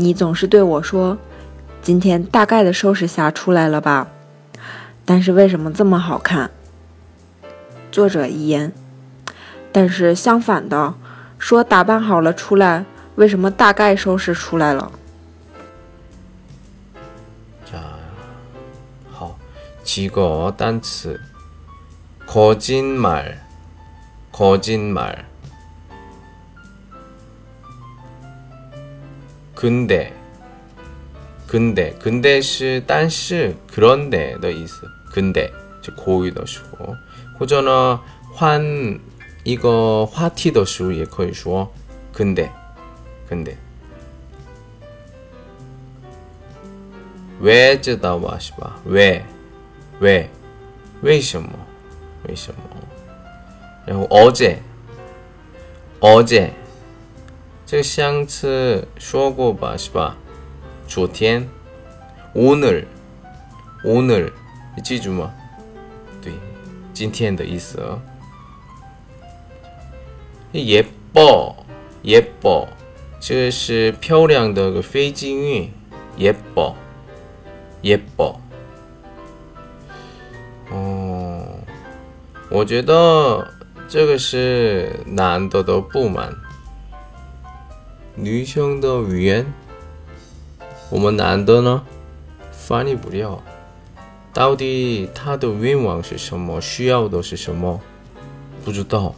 你总是对我说：“今天大概的收拾下出来了吧？”但是为什么这么好看？作者遗言。但是相反的，说打扮好了出来，为什么大概收拾出来了？자好，几个单词：거짓 말， 거짓 말。 근데 근데 근데 是但是그런데的意思 근데 就口语的时候 或者呢 환 이거 화티的时候 也可以说 근데 근데 왜知道吧是吧 왜, 왜, 为什么为什么然后 어제 어제 这个上次说过吧，是吧？昨天、오늘、 오늘 你记住吗？对，今天的意思哦。 예뻐, 예뻐. 这是漂亮的个非敬语，예뻐, 예뻐. 어, 我觉得这个是男的的不满。 女生的语言，我们男的呢翻译不了。到底他的愿望是什么？需要的是什么？不知道，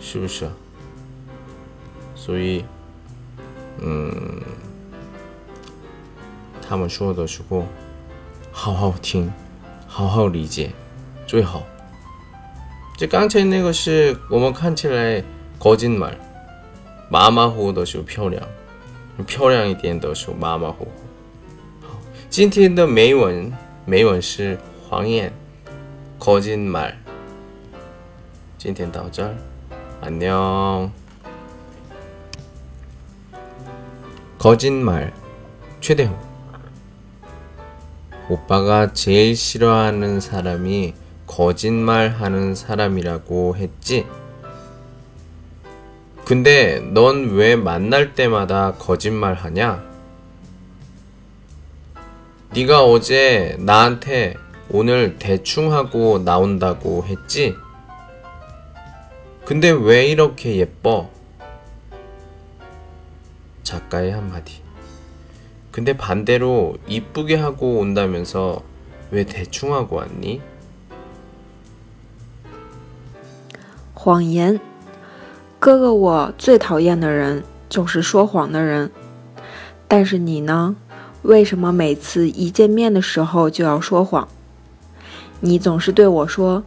是不是？所以，嗯，他们说的时候，好好听，好好理解，最好。这刚才那个是我们看起来거짓말 马马虎虎的时候漂亮，漂亮一点的时候马马虎虎。好，今天的美文美文是谎言，거짓 말。 今天到这儿，安녕 거짓말최대호오빠가제일싫어하는사람이거짓말하는사람이라고했지 근데 넌 왜 만날 때마다 거짓말 하냐? 네가 어제 나한테 오늘 대충 하고 나온다고 했지? 근데 왜 이렇게 예뻐? 작가의 한마디. 근데 반대로 이쁘게 하고 온다면서 왜 대충 하고 왔니? 谎言哥哥，我最讨厌的人就是说谎的人。但是你呢？为什么每次一见面的时候就要说谎？你总是对我说：“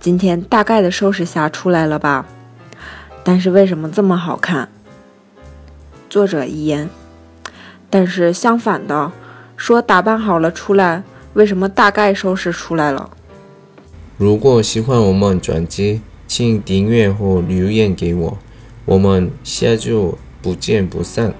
今天大概的收拾下出来了吧？”但是为什么这么好看？作者遗言。但是相反的，说打扮好了出来，为什么大概收拾出来了？如果喜欢我们专辑。请订阅或留言给我，我们下周不见不散。